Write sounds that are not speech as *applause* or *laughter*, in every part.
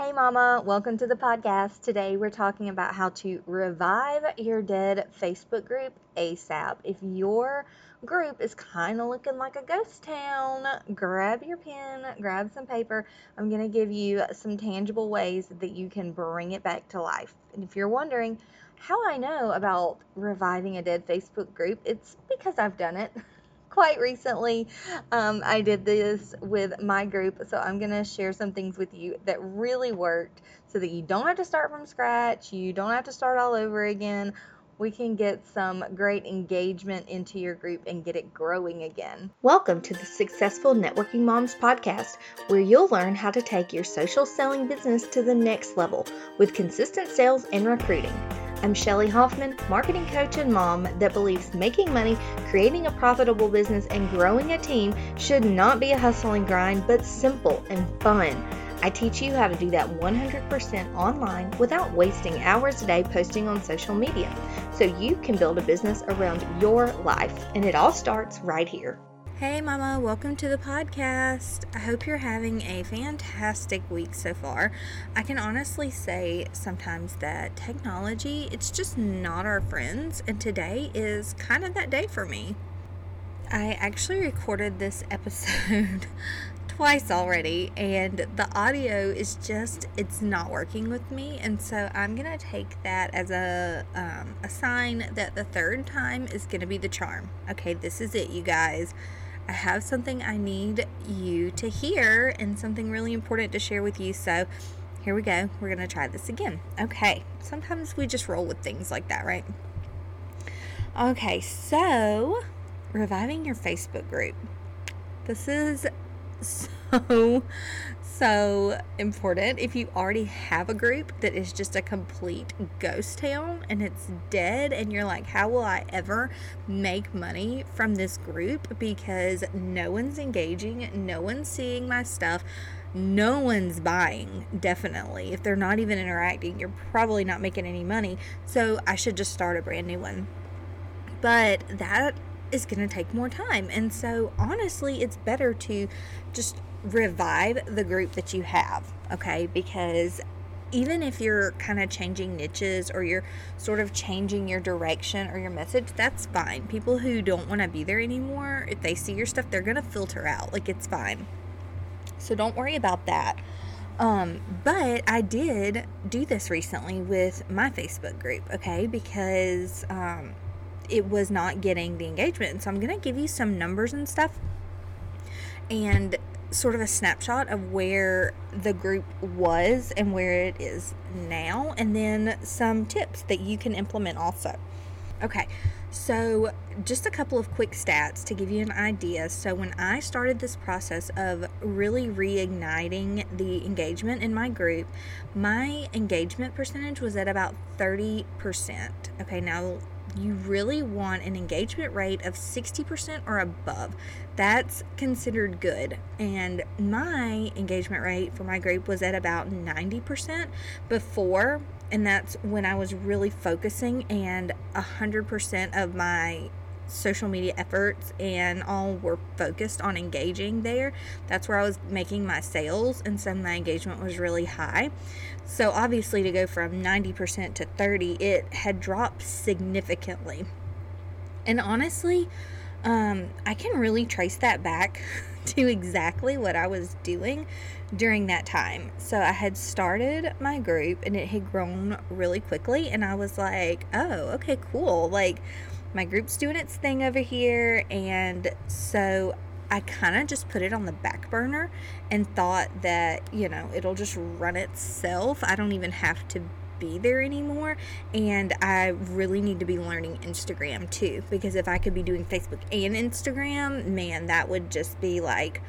Hey, Mama, welcome to the podcast. Today we're talking about how to revive your dead Facebook group ASAP. If your group is kind of looking like a ghost town, grab your pen, grab some paper. I'm going to give you some tangible ways that you can bring it back to life. And if you're wondering how I know about reviving a dead Facebook group, it's because I've done it. *laughs* quite recently. Um, I did this with my group, so I'm going to share some things with you that really worked so that you don't have to start from scratch, you don't have to start all over again. We can get some great engagement into your group and get it growing again. Welcome to the Successful Networking Moms podcast, where you'll learn how to take your social selling business to the next level with consistent sales and recruiting. I'm Shelly Hoffman, marketing coach and mom that believes making money, creating a profitable business, and growing a team should not be a hustle and grind, but simple and fun. I teach you how to do that 100% online without wasting hours a day posting on social media so you can build a business around your life. And it all starts right here. Hey, Mama, welcome to the podcast. I hope you're having a fantastic week so far. I can honestly say sometimes that technology, it's just not our friends, and today is kind of that day for me. I actually recorded this *laughs* episode twice already, and the audio is just, it's not working with me, and so I'm gonna take that as a, um, a sign that the third time is gonna be the charm. Okay, this is it, you guys. I have something I need you to hear and something really important to share with you. So here we go. We're going to try this again. Okay. Sometimes we just roll with things like that, right? Okay. So reviving your Facebook group. This is so *laughs* so important. If you already have a group that is just a complete ghost town and it's dead, and you're like, how will I ever make money from this group? Because no one's engaging, no one's seeing my stuff, no one's buying, definitely. If they're not even interacting, you're probably not making any money. So I should just start a brand new one. But that is going to take more time. And so, honestly, it's better to just revive the group that you have, okay? Because even if you're kind of changing niches or you're sort of changing your direction or your message, that's fine. People who don't want to be there anymore, if they see your stuff, they're going to filter out. Like, it's fine. So, don't worry about that. Um, but I did do this recently with my Facebook group, okay? Because um, it was not getting the engagement. And so, I'm going to give you some numbers and stuff. And sort of a snapshot of where the group was and where it is now, and then some tips that you can implement also. Okay, so just a couple of quick stats to give you an idea. So, when I started this process of really reigniting the engagement in my group, my engagement percentage was at about 30%. Okay, now you really want an engagement rate of 60% or above. That's considered good. And my engagement rate for my group was at about 90% before. And that's when I was really focusing, and 100% of my social media efforts and all were focused on engaging there. That's where I was making my sales, and so my engagement was really high. So obviously, to go from 90% to 30, it had dropped significantly. And honestly, um, I can really trace that back *laughs* to exactly what I was doing during that time. So I had started my group and it had grown really quickly, and I was like, oh, okay, cool. Like, my group's doing its thing over here, and so I kind of just put it on the back burner and thought that, you know, it'll just run itself. I don't even have to be there anymore. And I really need to be learning Instagram too, because if I could be doing Facebook and Instagram, man, that would just be like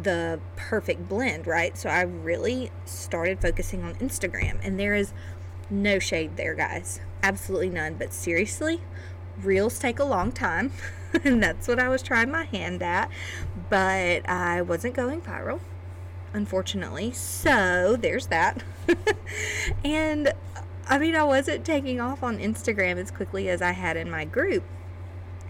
the perfect blend, right? So I really started focusing on Instagram, and there is no shade there, guys. Absolutely none. But seriously, reels take a long time, *laughs* and that's what I was trying my hand at, but I wasn't going viral, unfortunately. So there's that. *laughs* and I mean, I wasn't taking off on Instagram as quickly as I had in my group.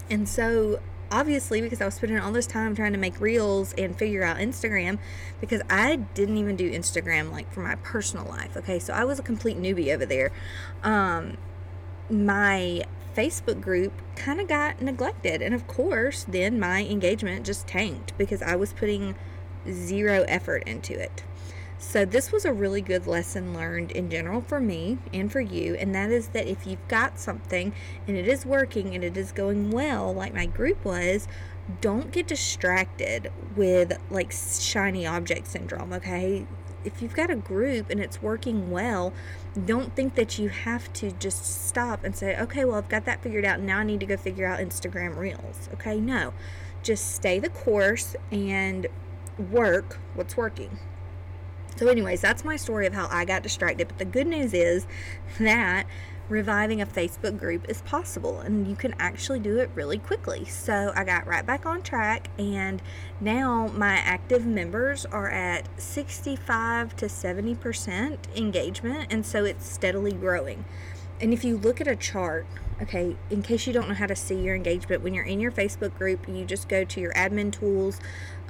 And so obviously, because I was spending all this time trying to make reels and figure out Instagram, because I didn't even do Instagram like for my personal life. Okay, so I was a complete newbie over there. Um, my Facebook group kind of got neglected. And of course, then my engagement just tanked because I was putting zero effort into it. So, this was a really good lesson learned in general for me and for you, and that is that if you've got something and it is working and it is going well, like my group was, don't get distracted with like shiny object syndrome, okay? If you've got a group and it's working well, don't think that you have to just stop and say, okay, well, I've got that figured out. Now I need to go figure out Instagram Reels. Okay, no. Just stay the course and work what's working. So, anyways, that's my story of how I got distracted. But the good news is that reviving a Facebook group is possible and you can actually do it really quickly. So, I got right back on track, and now my active members are at 65 to 70% engagement, and so it's steadily growing. And if you look at a chart, okay, in case you don't know how to see your engagement, when you're in your Facebook group, you just go to your admin tools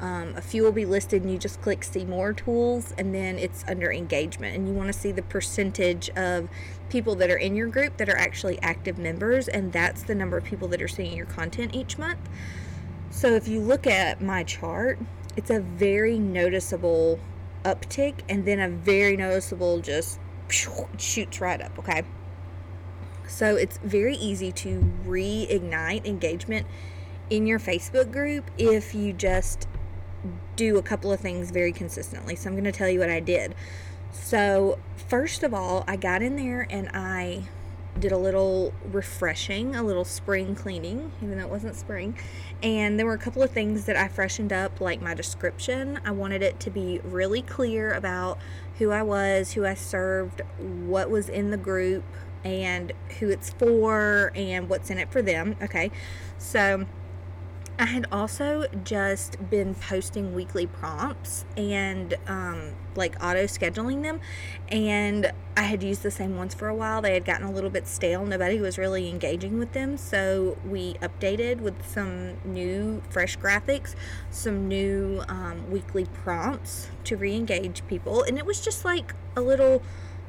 um, a few will be listed, and you just click see more tools, and then it's under engagement. And you want to see the percentage of people that are in your group that are actually active members, and that's the number of people that are seeing your content each month. So if you look at my chart, it's a very noticeable uptick, and then a very noticeable just shoots right up, okay? So it's very easy to reignite engagement in your Facebook group if you just do a couple of things very consistently. So I'm going to tell you what I did. So, first of all, I got in there and I did a little refreshing, a little spring cleaning, even though it wasn't spring. And there were a couple of things that I freshened up, like my description. I wanted it to be really clear about who I was, who I served, what was in the group, and who it's for, and what's in it for them. Okay, so I had also just been posting weekly prompts and um, like auto scheduling them, and I had used the same ones for a while. They had gotten a little bit stale, nobody was really engaging with them, so we updated with some new, fresh graphics, some new um, weekly prompts to re engage people, and it was just like a little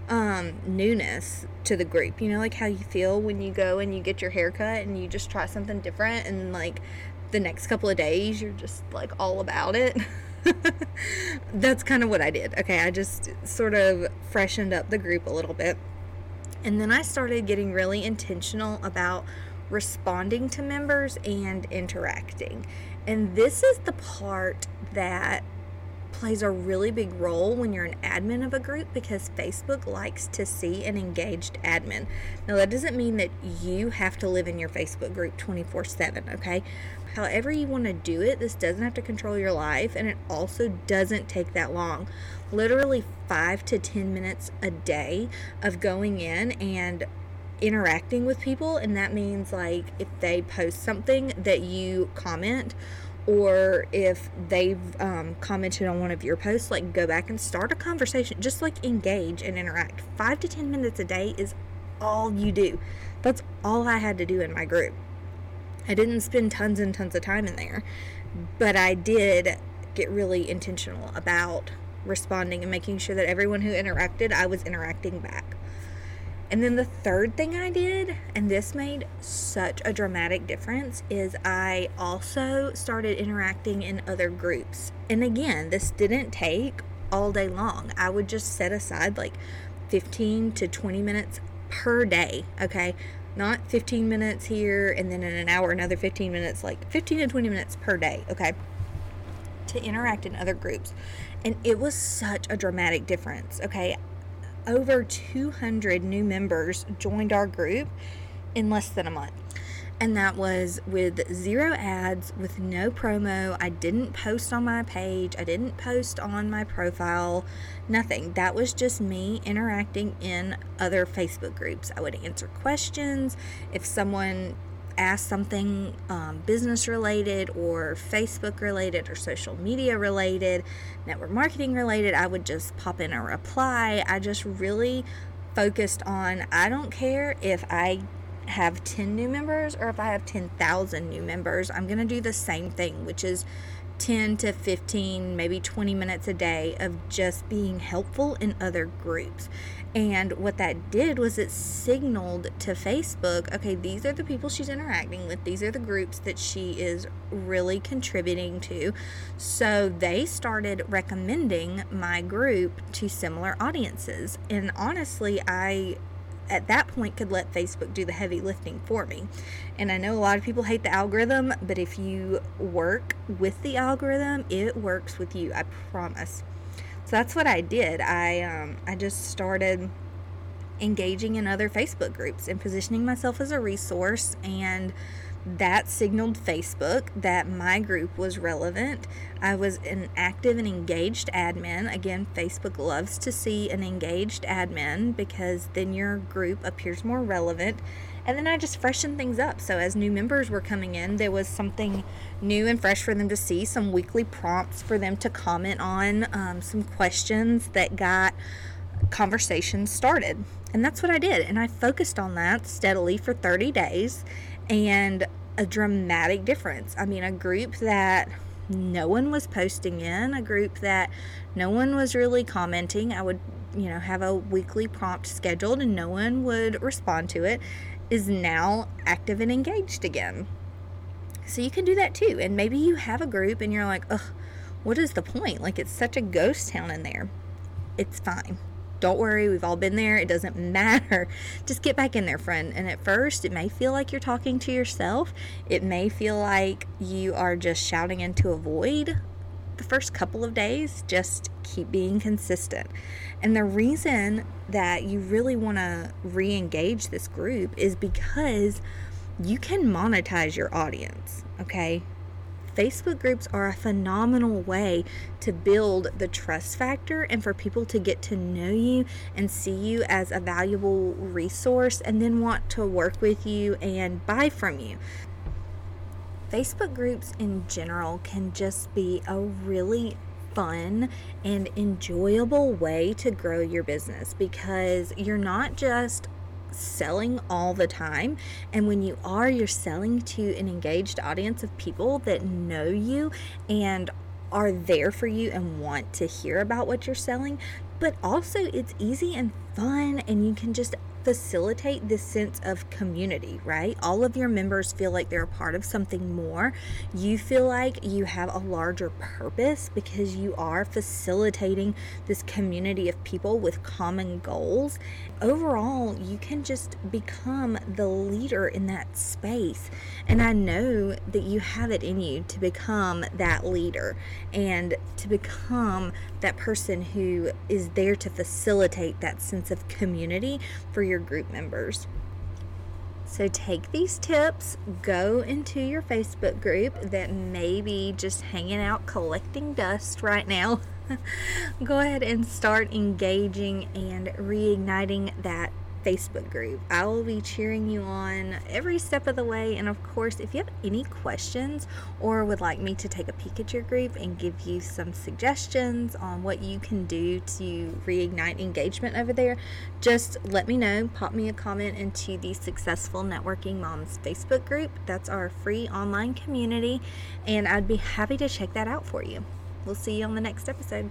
um, newness to the group. You know, like how you feel when you go and you get your haircut and you just try something different and like the next couple of days you're just like all about it. *laughs* That's kind of what I did. Okay, I just sort of freshened up the group a little bit. And then I started getting really intentional about responding to members and interacting. And this is the part that plays a really big role when you're an admin of a group because Facebook likes to see an engaged admin. Now, that doesn't mean that you have to live in your Facebook group 24 7, okay? However, you want to do it, this doesn't have to control your life and it also doesn't take that long. Literally five to 10 minutes a day of going in and interacting with people. And that means, like, if they post something that you comment, or if they've um, commented on one of your posts, like go back and start a conversation. Just like engage and interact. Five to 10 minutes a day is all you do. That's all I had to do in my group. I didn't spend tons and tons of time in there, but I did get really intentional about responding and making sure that everyone who interacted, I was interacting back. And then the third thing I did, and this made such a dramatic difference, is I also started interacting in other groups. And again, this didn't take all day long. I would just set aside like 15 to 20 minutes per day, okay? not 15 minutes here and then in an hour another 15 minutes like 15 to 20 minutes per day okay to interact in other groups and it was such a dramatic difference okay over 200 new members joined our group in less than a month and that was with zero ads, with no promo. I didn't post on my page, I didn't post on my profile, nothing. That was just me interacting in other Facebook groups. I would answer questions. If someone asked something um, business related or Facebook related or social media related, network marketing related, I would just pop in a reply. I just really focused on I don't care if I have 10 new members or if I have 10,000 new members, I'm going to do the same thing, which is 10 to 15, maybe 20 minutes a day of just being helpful in other groups. And what that did was it signaled to Facebook okay, these are the people she's interacting with, these are the groups that she is really contributing to. So they started recommending my group to similar audiences. And honestly, I at that point could let Facebook do the heavy lifting for me. And I know a lot of people hate the algorithm, but if you work with the algorithm, it works with you. I promise. So that's what I did. I um, I just started engaging in other Facebook groups and positioning myself as a resource and that signaled Facebook that my group was relevant. I was an active and engaged admin. Again, Facebook loves to see an engaged admin because then your group appears more relevant. And then I just freshened things up. So, as new members were coming in, there was something new and fresh for them to see, some weekly prompts for them to comment on, um, some questions that got conversations started. And that's what I did. And I focused on that steadily for 30 days and a dramatic difference. I mean, a group that no one was posting in, a group that no one was really commenting. I would, you know, have a weekly prompt scheduled and no one would respond to it, is now active and engaged again. So you can do that too. And maybe you have a group and you're like, ugh, what is the point? Like, it's such a ghost town in there. It's fine. Don't worry, we've all been there. It doesn't *laughs* matter. Just get back in there, friend. And at first, it may feel like you're talking to yourself. It may feel like you are just shouting into a void the first couple of days. Just keep being consistent. And the reason that you really want to re engage this group is because you can monetize your audience, okay? Facebook groups are a phenomenal way to build the trust factor and for people to get to know you and see you as a valuable resource and then want to work with you and buy from you. Facebook groups in general can just be a really fun and enjoyable way to grow your business because you're not just selling all the time. And when you are, you're selling to an engaged audience of people that know you and are there for you and want to hear about what you're selling. But also, it's easy and fun, and you can just facilitate this sense of community, right? All of your members feel like they're a part of something more. You feel like you have a larger purpose because you are facilitating this community of people with common goals. Overall, you can just become the leader in that space. And I know that you have it in you to become that leader and to become that person who is there to facilitate that sense of community for your group members. So take these tips, go into your Facebook group that may be just hanging out collecting dust right now. *laughs* go ahead and start engaging and reigniting that Facebook group. I will be cheering you on every step of the way. And of course, if you have any questions or would like me to take a peek at your group and give you some suggestions on what you can do to reignite engagement over there, just let me know. Pop me a comment into the Successful Networking Moms Facebook group. That's our free online community, and I'd be happy to check that out for you. We'll see you on the next episode.